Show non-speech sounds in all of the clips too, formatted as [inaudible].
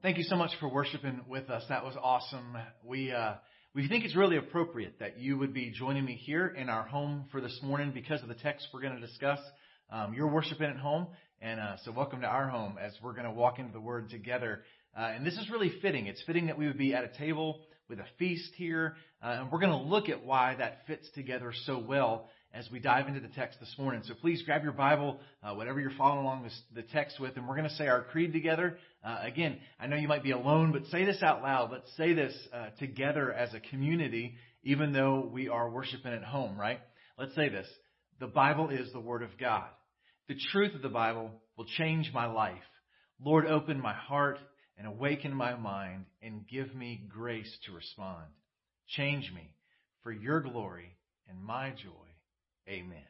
Thank you so much for worshiping with us. That was awesome. We uh, we think it's really appropriate that you would be joining me here in our home for this morning because of the text we're going to discuss. Um, you're worshiping at home, and uh, so welcome to our home as we're going to walk into the Word together. Uh, and this is really fitting. It's fitting that we would be at a table with a feast here, uh, and we're going to look at why that fits together so well as we dive into the text this morning. So please grab your Bible, uh, whatever you're following along this, the text with, and we're going to say our creed together. Uh, again, I know you might be alone, but say this out loud. Let's say this uh, together as a community, even though we are worshiping at home, right? Let's say this. The Bible is the Word of God. The truth of the Bible will change my life. Lord, open my heart and awaken my mind and give me grace to respond. Change me for your glory and my joy. Amen.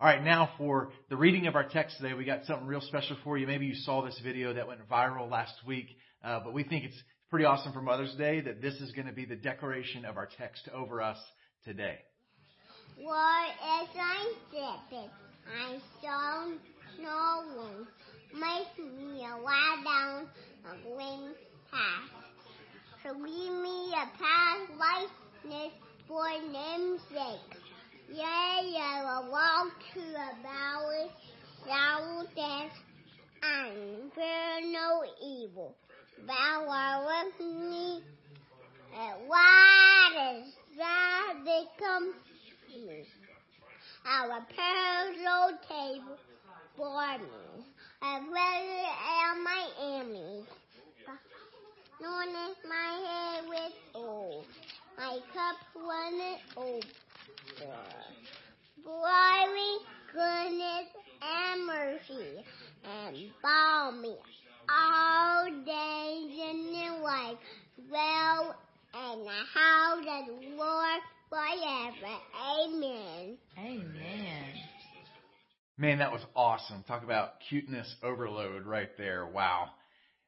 All right, now for the reading of our text today, we got something real special for you. Maybe you saw this video that went viral last week, uh, but we think it's pretty awesome for Mother's Day that this is going to be the declaration of our text over us today. What is I saw no one. Make me a lie down a green path. So give me a path likeness for name's sake. Yea, I will walk to the valley, thou death, and fear no evil. Thou art with me, and is that that comes to me? Prepare no table for me, and ready am my enemies. Anoint my head with oil, my cup runneth over. Glory, goodness, and mercy, and follow me all days in your life. Dwell in the house of the Lord forever. Amen. Amen. Man, that was awesome. Talk about cuteness overload right there. Wow.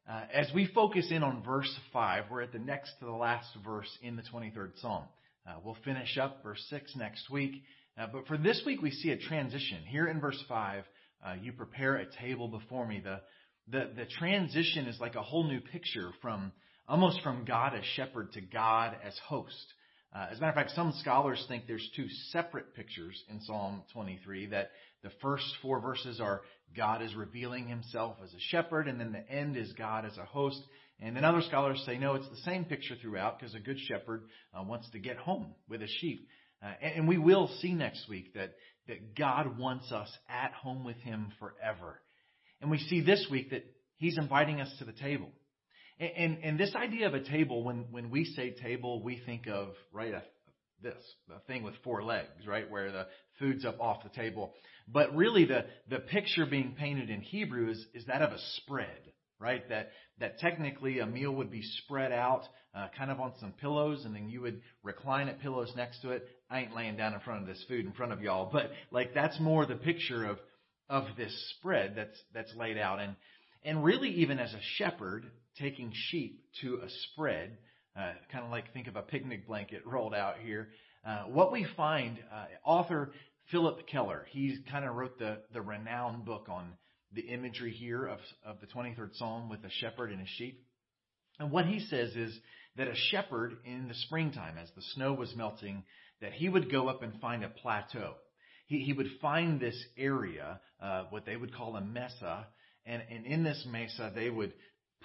Uh, as we focus in on verse 5, we're at the next to the last verse in the 23rd Psalm. Uh, we'll finish up verse 6 next week. Uh, but for this week, we see a transition. Here in verse 5, uh, you prepare a table before me. The, the, the transition is like a whole new picture from almost from God as shepherd to God as host. Uh, as a matter of fact, some scholars think there's two separate pictures in Psalm 23 that the first four verses are God is revealing himself as a shepherd, and then the end is God as a host. And then other scholars say, no, it's the same picture throughout because a good shepherd uh, wants to get home with his sheep. Uh, and, and we will see next week that, that God wants us at home with him forever. And we see this week that he's inviting us to the table. And, and, and this idea of a table, when, when we say table, we think of, right, a, this, the thing with four legs, right, where the food's up off the table. But really the, the picture being painted in Hebrew is, is that of a spread right? That that technically a meal would be spread out, uh, kind of on some pillows, and then you would recline at pillows next to it. I ain't laying down in front of this food in front of y'all, but like that's more the picture of of this spread that's that's laid out, and and really even as a shepherd taking sheep to a spread, uh, kind of like think of a picnic blanket rolled out here. Uh, what we find, uh, author Phillip Keller, he kind of wrote the the renowned book on the imagery here of, of the 23rd Psalm with a shepherd and his sheep. And what he says is that a shepherd in the springtime, as the snow was melting, that he would go up and find a plateau. He, he would find this area, uh, what they would call a mesa, and, and in this mesa they would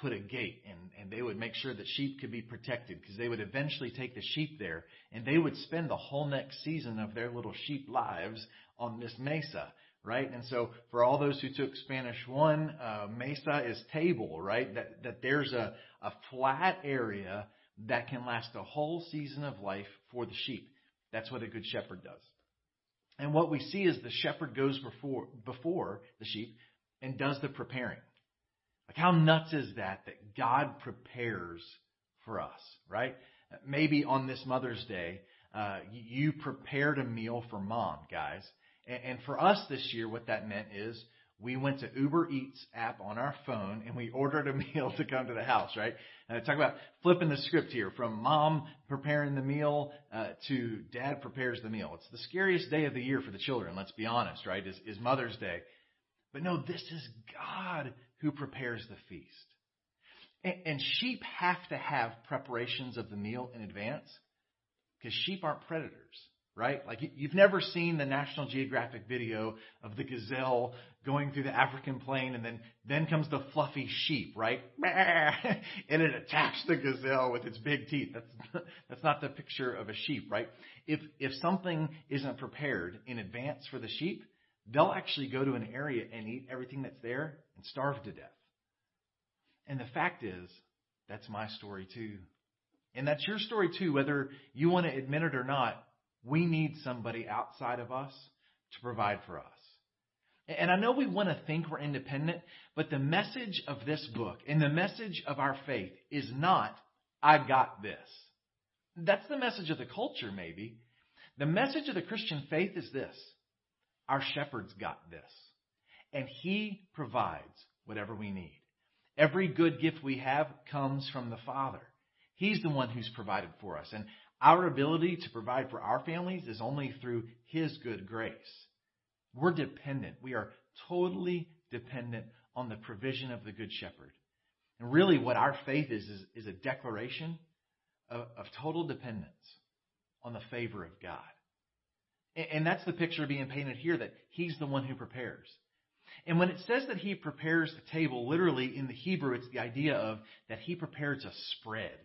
put a gate and, and they would make sure that sheep could be protected because they would eventually take the sheep there and they would spend the whole next season of their little sheep lives on this mesa right? And so for all those who took Spanish one, uh, mesa is table, right? That, that there's a, a flat area that can last a whole season of life for the sheep. That's what a good shepherd does. And what we see is the shepherd goes before, before the sheep and does the preparing. Like how nuts is that that God prepares for us, right? Maybe on this Mother's Day, uh, you prepared a meal for mom, guys and for us this year, what that meant is we went to Uber Eats app on our phone and we ordered a [laughs] meal to come to the house, right? And I talk about flipping the script here from mom preparing the meal uh, to dad prepares the meal. It's the scariest day of the year for the children, let's be honest, right? Is, is Mother's Day. But no, this is God who prepares the feast. And, and sheep have to have preparations of the meal in advance because sheep aren't predators right? Like you've never seen the National Geographic video of the gazelle going through the African plain and then, then comes the fluffy sheep, right? [laughs] And it attacks the gazelle with its big teeth. That's, [laughs] that's not the picture of a sheep, right? If, if something isn't prepared in advance for the sheep, they'll actually go to an area and eat everything that's there and starve to death. And the fact is, that's my story too. And that's your story too, whether you want to admit it or not we need somebody outside of us to provide for us. And I know we want to think we're independent, but the message of this book and the message of our faith is not, I've got this. That's the message of the culture, maybe. The message of the Christian faith is this our shepherd's got this. And he provides whatever we need. Every good gift we have comes from the Father. He's the one who's provided for us. And our ability to provide for our families is only through His good grace. We're dependent. We are totally dependent on the provision of the Good Shepherd. And really, what our faith is, is, is a declaration of, of, total dependence on the favor of God. And, and that's the picture being painted here that He's the one who prepares. And when it says that He prepares the table, literally in the Hebrew, it's the idea of that He prepares a spread.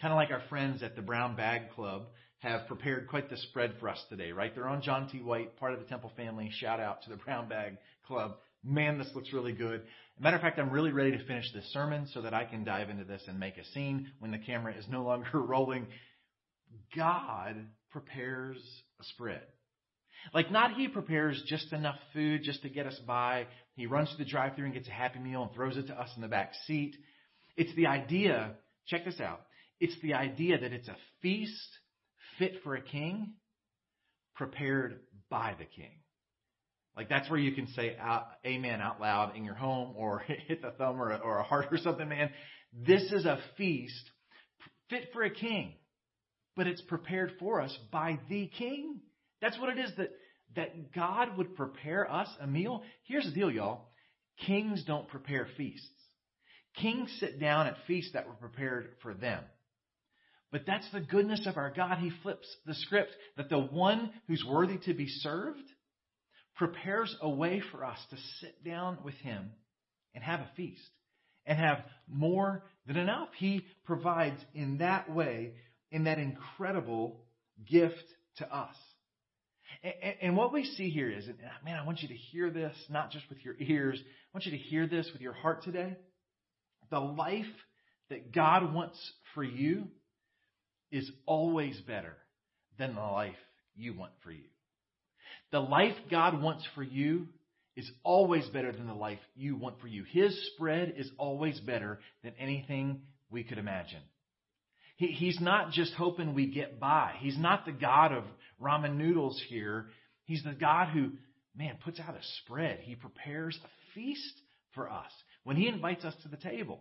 Kind of like our friends at the Brown Bag Club have prepared quite the spread for us today, right? They're on John T. White, part of the Temple family. Shout out to the Brown Bag Club. Man, this looks really good. Matter of fact, I'm really ready to finish this sermon so that I can dive into this and make a scene when the camera is no longer [laughs] rolling. God prepares a spread. Like not he prepares just enough food just to get us by. He runs to the drive-thru and gets a happy meal and throws it to us in the back seat. It's the idea, check this out. It's the idea that it's a feast fit for a king, prepared by the king. Like that's where you can say out, amen out loud in your home or [laughs] hit the thumb or a, or a heart or something, man. This is a feast fit for a king, but it's prepared for us by the king. That's what it is that, that God would prepare us a meal. Here's the deal, y'all. Kings don't prepare feasts. Kings sit down at feasts that were prepared for them. But that's the goodness of our God. He flips the script that the one who's worthy to be served prepares a way for us to sit down with him and have a feast and have more than enough. He provides in that way, in that incredible gift to us. And, what we see here is, and uh, man, I want you to hear this, not just with your ears. I want you to hear this with your heart today. The life that God wants for you is always better than the life you want for you. The life God wants for you is always better than the life you want for you. His spread is always better than anything we could imagine. He, he's not just hoping we get by. He's not the God of ramen noodles here. He's the God who, man, puts out a spread. He prepares a feast for us when He invites us to the table.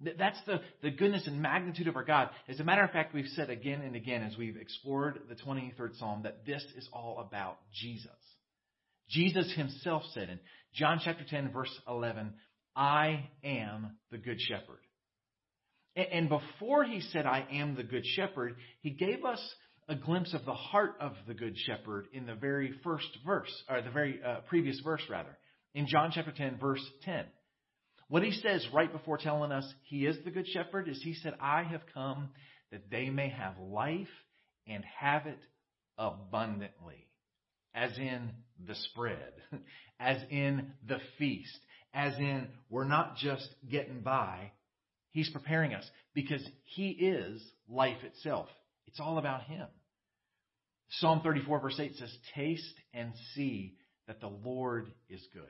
That's the, the goodness and magnitude of our God. As a matter of fact, we've said again and again as we've explored the 23rd Psalm that this is all about Jesus. Jesus himself said in John chapter 10, verse 11, I am the good shepherd. And before he said, I am the good shepherd, he gave us a glimpse of the heart of the good shepherd in the very first verse, or the very uh, previous verse, rather, in John chapter 10, verse 10. What he says right before telling us he is the good shepherd is he said, I have come that they may have life and have it abundantly. As in the spread, [laughs] as in the feast, as in we're not just getting by. He's preparing us because he is life itself. It's all about him. Psalm 34 verse 8 says, taste and see that the Lord is good.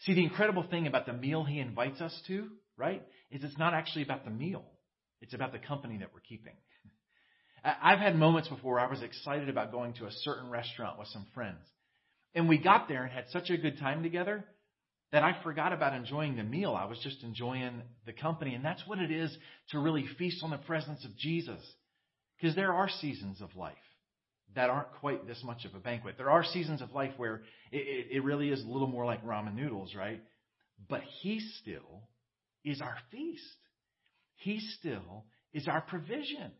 See, the incredible thing about the meal he invites us to, right, is it's not actually about the meal. It's about the company that we're keeping. I've had moments before I was excited about going to a certain restaurant with some friends. And we got there and had such a good time together that I forgot about enjoying the meal. I was just enjoying the company. And that's what it is to really feast on the presence of Jesus. Because there are seasons of life that aren't quite this much of a banquet. There are seasons of life where it, it, it really is a little more like ramen noodles, right? But He still is our feast. He still is our provision.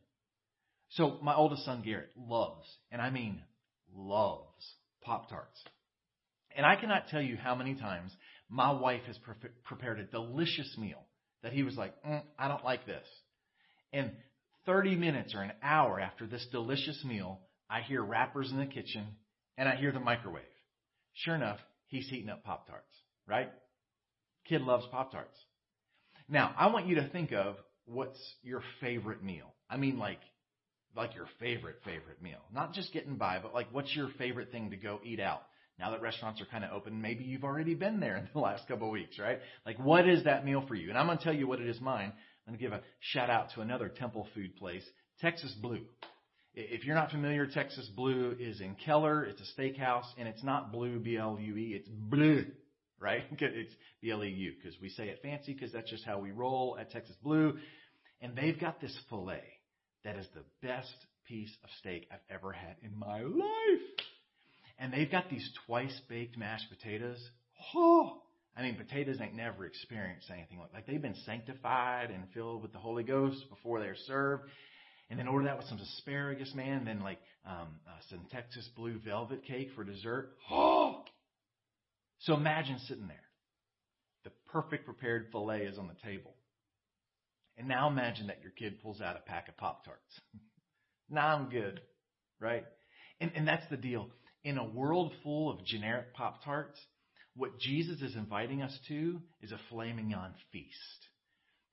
So my oldest son Garrett loves, and I mean loves, Pop Tarts. And I cannot tell you how many times my wife has pre- prepared a delicious meal that he was like, mm, I don't like this. And 30 minutes or an hour after this delicious meal, I hear wrappers in the kitchen and I hear the microwave. Sure enough, he's heating up Pop Tarts, right? Kid loves Pop Tarts. Now, I want you to think of what's your favorite meal. I mean, like, like your favorite, favorite meal. Not just getting by, but like, what's your favorite thing to go eat out? Now that restaurants are kind of open, maybe you've already been there in the [laughs] last couple of weeks, right? Like, what is that meal for you? And I'm going to tell you what it is mine. I'm going to give a shout out to another temple food place, Texas Bleu. If you're not familiar, Texas Bleu is in Keller. It's a steakhouse, and it's not blue, B-L-U-E. It's blue, right? [laughs] It's B-L-E-U because we say it fancy because that's just how we roll at Texas Bleu. And they've got this filet that is the best piece of steak I've ever had in my life. And they've got these twice baked mashed potatoes. Oh, I mean, potatoes ain't never experienced anything like like they've been sanctified and filled with the Holy Ghost before they're served. And then order that with some asparagus, man. And then like um, uh, some Texas blue velvet cake for dessert. Oh! So imagine sitting there. The perfect prepared filet is on the table. And now imagine that your kid pulls out a pack of Pop Tarts. [laughs] now I'm good, right? And, and that's the deal. In a world full of generic Pop Tarts, what Jesus is inviting us to is a filet mignon feast.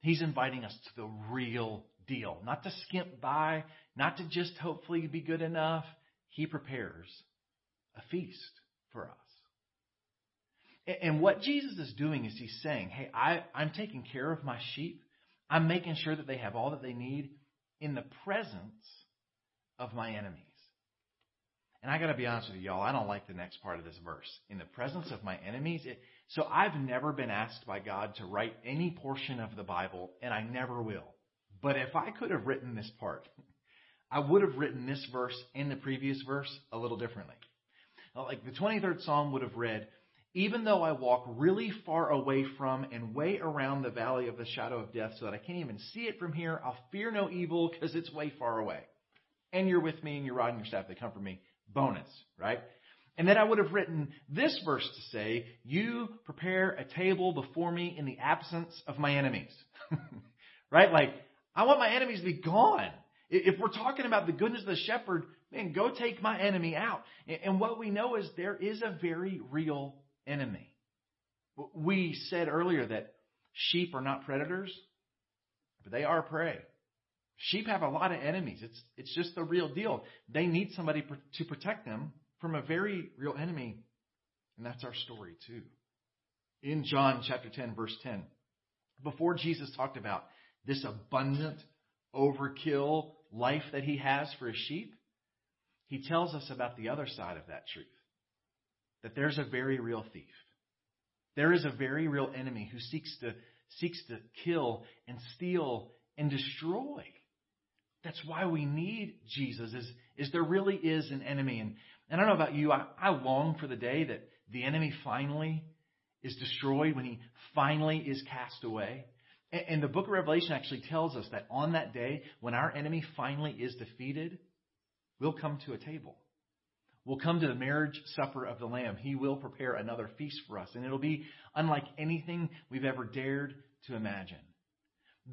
He's inviting us to the real deal, not to skimp by, not to just hopefully be good enough. He prepares a feast for us. And what Jesus is doing is he's saying, Hey, I, I'm taking care of my sheep. I'm making sure that they have all that they need in the presence of my enemies. And I got to be honest with you, y'all, I don't like the next part of this verse. In the presence of my enemies. It, so I've never been asked by God to write any portion of the Bible, and I never will. But if I could have written this part, I would have written this verse and the previous verse a little differently. Like the 23rd Psalm would have read, even though I walk really far away from and way around the valley of the shadow of death so that I can't even see it from here, I'll fear no evil because it's way far away. And you're with me and you're riding your staff, they comfort me. Bonus, right? And then I would have written this verse to say, You prepare a table before me in the absence of my enemies. [laughs] right? Like, I want my enemies to be gone. If we're talking about the goodness of the shepherd, man, go take my enemy out. And what we know is there is a very real enemy. We said earlier that sheep are not predators, but they are prey. Sheep have a lot of enemies. It's, it's just the real deal. They need somebody to protect them from a very real enemy. And that's our story too. In John chapter 10 verse 10, before Jesus talked about this abundant overkill life that he has for his sheep, he tells us about the other side of that truth that there's a very real thief. There is a very real enemy who seeks to, seeks to kill and steal and destroy. That's why we need Jesus, is, is there really is an enemy. And, and I don't know about you, I, I long for the day that the enemy finally is destroyed, when he finally is cast away. And, the book of Revelation actually tells us that on that day, when our enemy finally is defeated, we'll come to a table. We'll come to the marriage supper of the Lamb. He will prepare another feast for us, and it'll be unlike anything we've ever dared to imagine.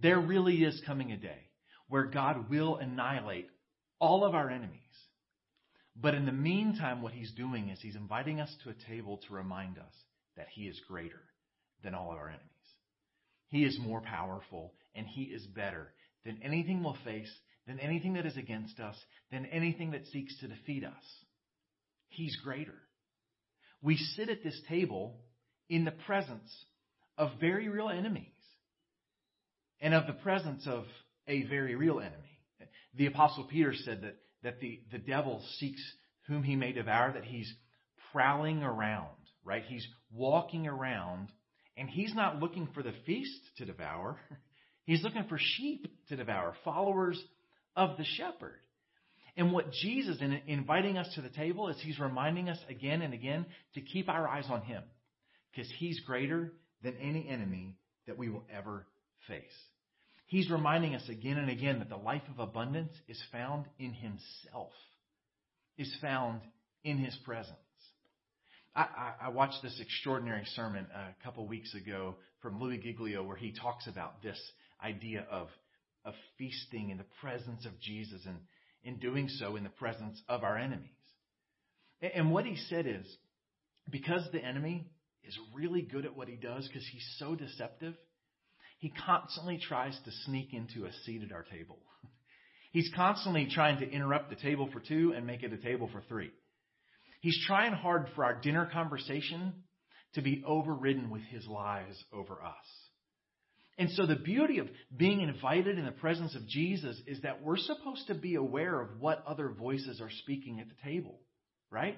There really is coming a day where God will annihilate all of our enemies. But in the meantime, what He's doing is He's inviting us to a table to remind us that He is greater than all of our enemies. He is more powerful, and He is better than anything we'll face, than anything that is against us, than anything that seeks to defeat us. He's greater. We sit at this table in the presence of very real enemies and of the presence of a very real enemy. The Apostle Peter said that, that the, the devil seeks whom he may devour, that he's prowling around, right? He's walking around and he's not looking for the feast to devour. [laughs] He's looking for sheep to devour, followers of the shepherd. And what Jesus, in inviting us to the table, is he's reminding us again and again to keep our eyes on him because he's greater than any enemy that we will ever face. He's reminding us again and again that the life of abundance is found in Himself, is found in His presence. I, I, watched this extraordinary sermon a couple weeks ago from Louis Giglio where he talks about this idea of, of feasting in the presence of Jesus and in doing so in the presence of our enemies. And what he said is because the enemy is really good at what he does because he's so deceptive, he constantly tries to sneak into a seat at our table. [laughs] He's constantly trying to interrupt the table for two and make it a table for three. He's trying hard for our dinner conversation to be overridden with his lies over us. And so the beauty of being invited in the presence of Jesus is that we're supposed to be aware of what other voices are speaking at the table, right?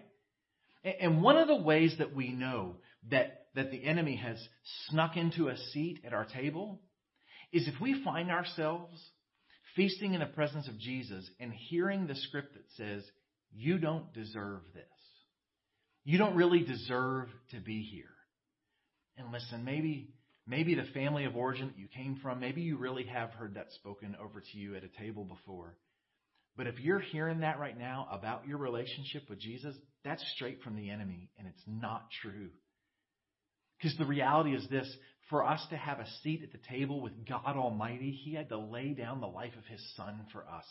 And one of the ways that we know that, that the enemy has snuck into a seat at our table is if we find ourselves feasting in the presence of Jesus and hearing the script that says, You don't deserve this. You don't really deserve to be here. And listen, maybe maybe the family of origin that you came from, maybe you really have heard that spoken over to you at a table before. But if you're hearing that right now about your relationship with Jesus, that's straight from the enemy, and it's not true. Because the reality is this for us to have a seat at the table with God Almighty, He had to lay down the life of His Son for us.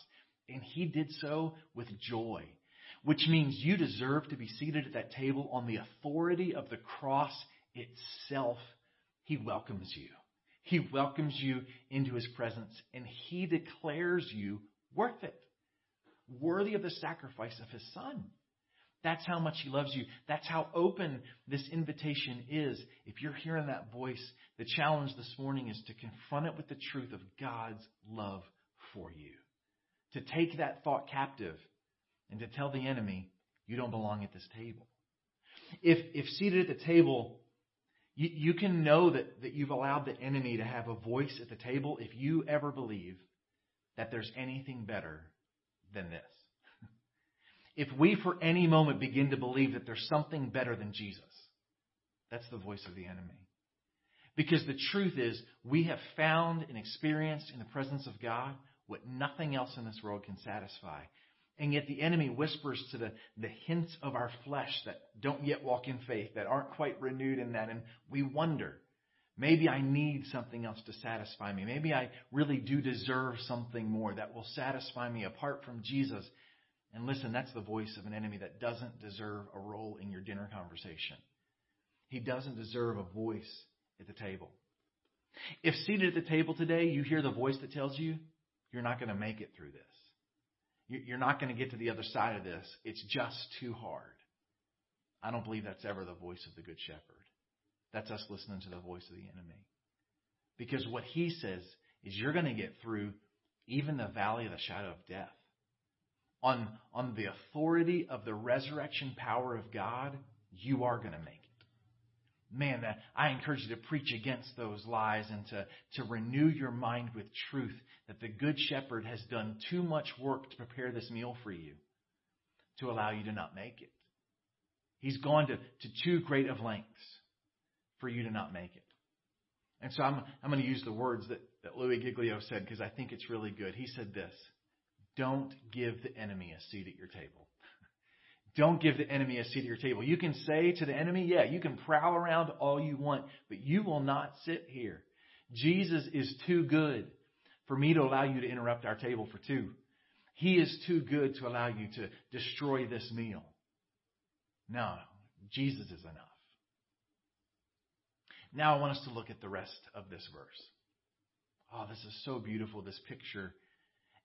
And He did so with joy, which means you deserve to be seated at that table on the authority of the cross itself. He welcomes you. He welcomes you into His presence, and He declares you worth it worthy of the sacrifice of his son. That's how much he loves you. That's how open this invitation is. If you're hearing that voice, the challenge this morning is to confront it with the truth of God's love for you. To take that thought captive and to tell the enemy, you don't belong at this table. If, if seated at the table, you, you can know that, that you've allowed the enemy to have a voice at the table if you ever believe that there's anything better than this. [laughs] If we for any moment begin to believe that there's something better than Jesus, that's the voice of the enemy. Because the truth is, we have found and experienced in the presence of God what nothing else in this world can satisfy. And yet the enemy whispers to the, the hints of our flesh that don't yet walk in faith, that aren't quite renewed in that. And we wonder, maybe I need something else to satisfy me. Maybe I really do deserve something more that will satisfy me apart from Jesus. And listen, that's the voice of an enemy that doesn't deserve a role in your dinner conversation. He doesn't deserve a voice at the table. If seated at the table today, you hear the voice that tells you you're not going to make it through this. You're not going to get to the other side of this. It's just too hard. I don't believe that's ever the voice of the Good Shepherd. That's us listening to the voice of the enemy. Because what he says is you're going to get through even the valley of the shadow of death on, on the authority of the resurrection power of God, you are going to make it. Man, that, I encourage you to preach against those lies and to, to renew your mind with truth that the Good Shepherd has done too much work to prepare this meal for you to allow you to not make it. He's gone to, to too great of lengths for you to not make it. And so I'm, I'm going to use the words that, that Louis Giglio said because I think it's really good. He said this don't give the enemy a seat at your table. Don't give the enemy a seat at your table. You can say to the enemy, yeah, you can prowl around all you want, but you will not sit here. Jesus is too good for me to allow you to interrupt our table for two. He is too good to allow you to destroy this meal. No, Jesus is enough. Now I want us to look at the rest of this verse. Oh, this is so beautiful, this picture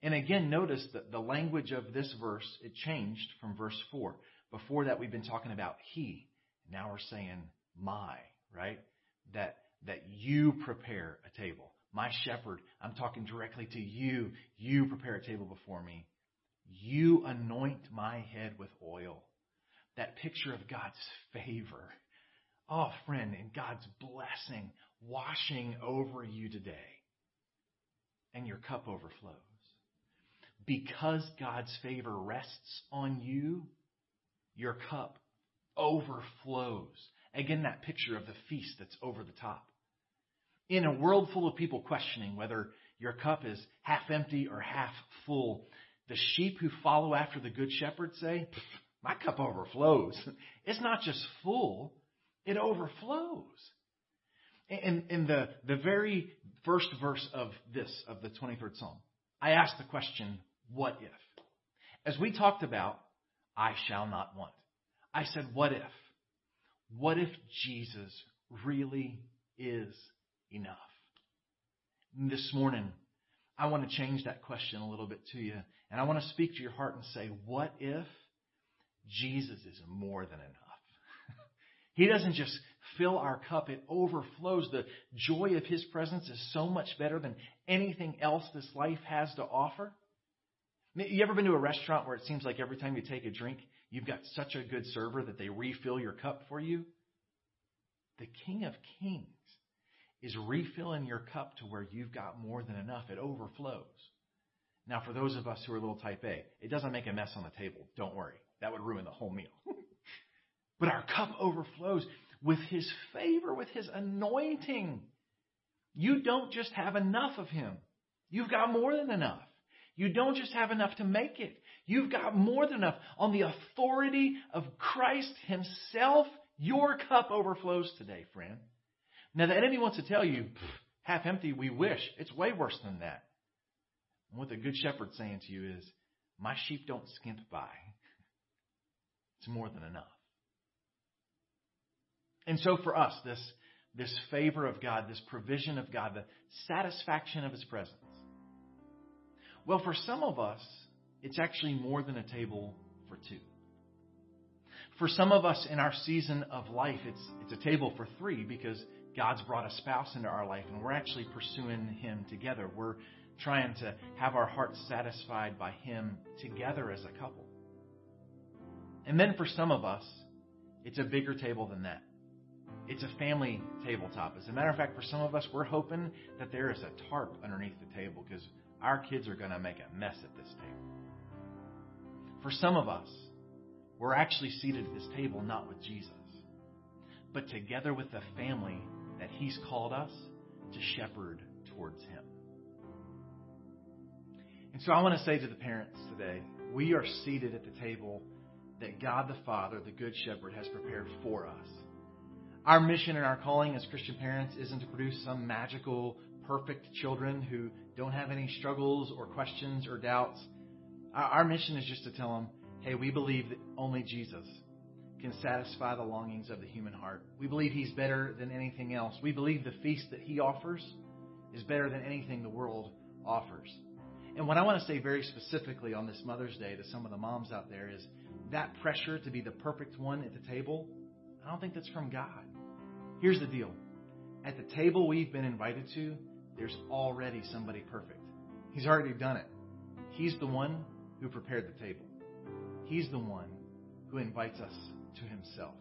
and again, notice that the language of this verse, it changed from verse 4. Before that, we've been talking about he. Now we're saying my, right? That, that you prepare a table. My shepherd, I'm talking directly to you. You prepare a table before me. You anoint my head with oil. That picture of God's favor. Oh, friend, and God's blessing washing over you today. And your cup overflows because God's favor rests on you, your cup overflows. Again, that picture of the feast that's over the top. In a world full of people questioning whether your cup is half empty or half full, the sheep who follow after the good shepherd say, My cup overflows. [laughs] It's not just full, it overflows. In, in the, the very first verse of this, of the 23rd Psalm, I asked the question, What if? As we talked about, I shall not want. I said, What if? What if Jesus really is enough? And this morning, I want to change that question a little bit to you. And I want to speak to your heart and say, What if Jesus is more than enough? [laughs] he doesn't just fill our cup, it overflows. The joy of His presence is so much better than anything else this life has to offer. You ever been to a restaurant where it seems like every time you take a drink, you've got such a good server that they refill your cup for you? The King of Kings is refilling your cup to where you've got more than enough. It overflows. Now, for those of us who are a little type A, it doesn't make a mess on the table. Don't worry. That would ruin the whole meal. [laughs] but our cup overflows with His favor, with His anointing. You don't just have enough of Him. You've got more than enough. You don't just have enough to make it. You've got more than enough. On the authority of Christ Himself, your cup overflows today, friend. Now, the enemy wants to tell you, half empty, we wish. It's way worse than that. And what the Good Shepherd's saying to you is, my sheep don't skimp by. It's more than enough. And so for us, this, this favor of God, this provision of God, the satisfaction of His presence. Well, for some of us, it's actually more than a table for two. For some of us in our season of life, it's, it's a table for three because God's brought a spouse into our life and we're actually pursuing Him together. We're trying to have our hearts satisfied by Him together as a couple. And then for some of us, it's a bigger table than that. It's a family tabletop. As a matter of fact, for some of us, we're hoping that there is a tarp underneath the table because our kids are going to make a mess at this table. For some of us, we're actually seated at this table not with Jesus, but together with the family that He's called us to shepherd towards Him. And so I want to say to the parents today, we are seated at the table that God the Father, the Good Shepherd, has prepared for us. Our mission and our calling as Christian parents isn't to produce some magical, perfect children who don't have any struggles or questions or doubts. Our mission is just to tell them, hey, we believe that only Jesus can satisfy the longings of the human heart. We believe He's better than anything else. We believe the feast that He offers is better than anything the world offers. And what I want to say very specifically on this Mother's Day to some of the moms out there is that pressure to be the perfect one at the table, I don't think that's from God. Here's the deal at the table we've been invited to, there's already somebody perfect. He's already done it. He's the one who prepared the table, He's the one who invites us to Himself,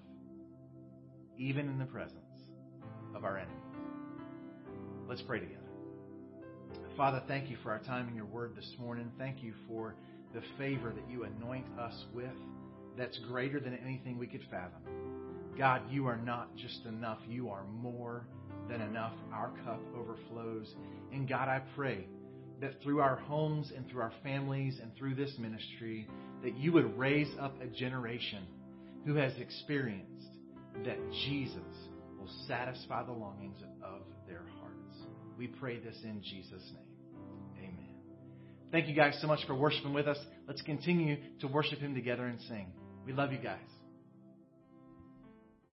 even in the presence of our enemies. Let's pray together. Father, thank you for our time in your word this morning. Thank you for the favor that you anoint us with that's greater than anything we could fathom. God, you are not just enough, you are more than enough. Our cup overflows. And God, I pray that through our homes and through our families and through this ministry, that you would raise up a generation who has experienced that Jesus will satisfy the longings of their hearts. We pray this in Jesus' name. Amen. Thank you guys so much for worshiping with us. Let's continue to worship Him together and sing. We love you guys.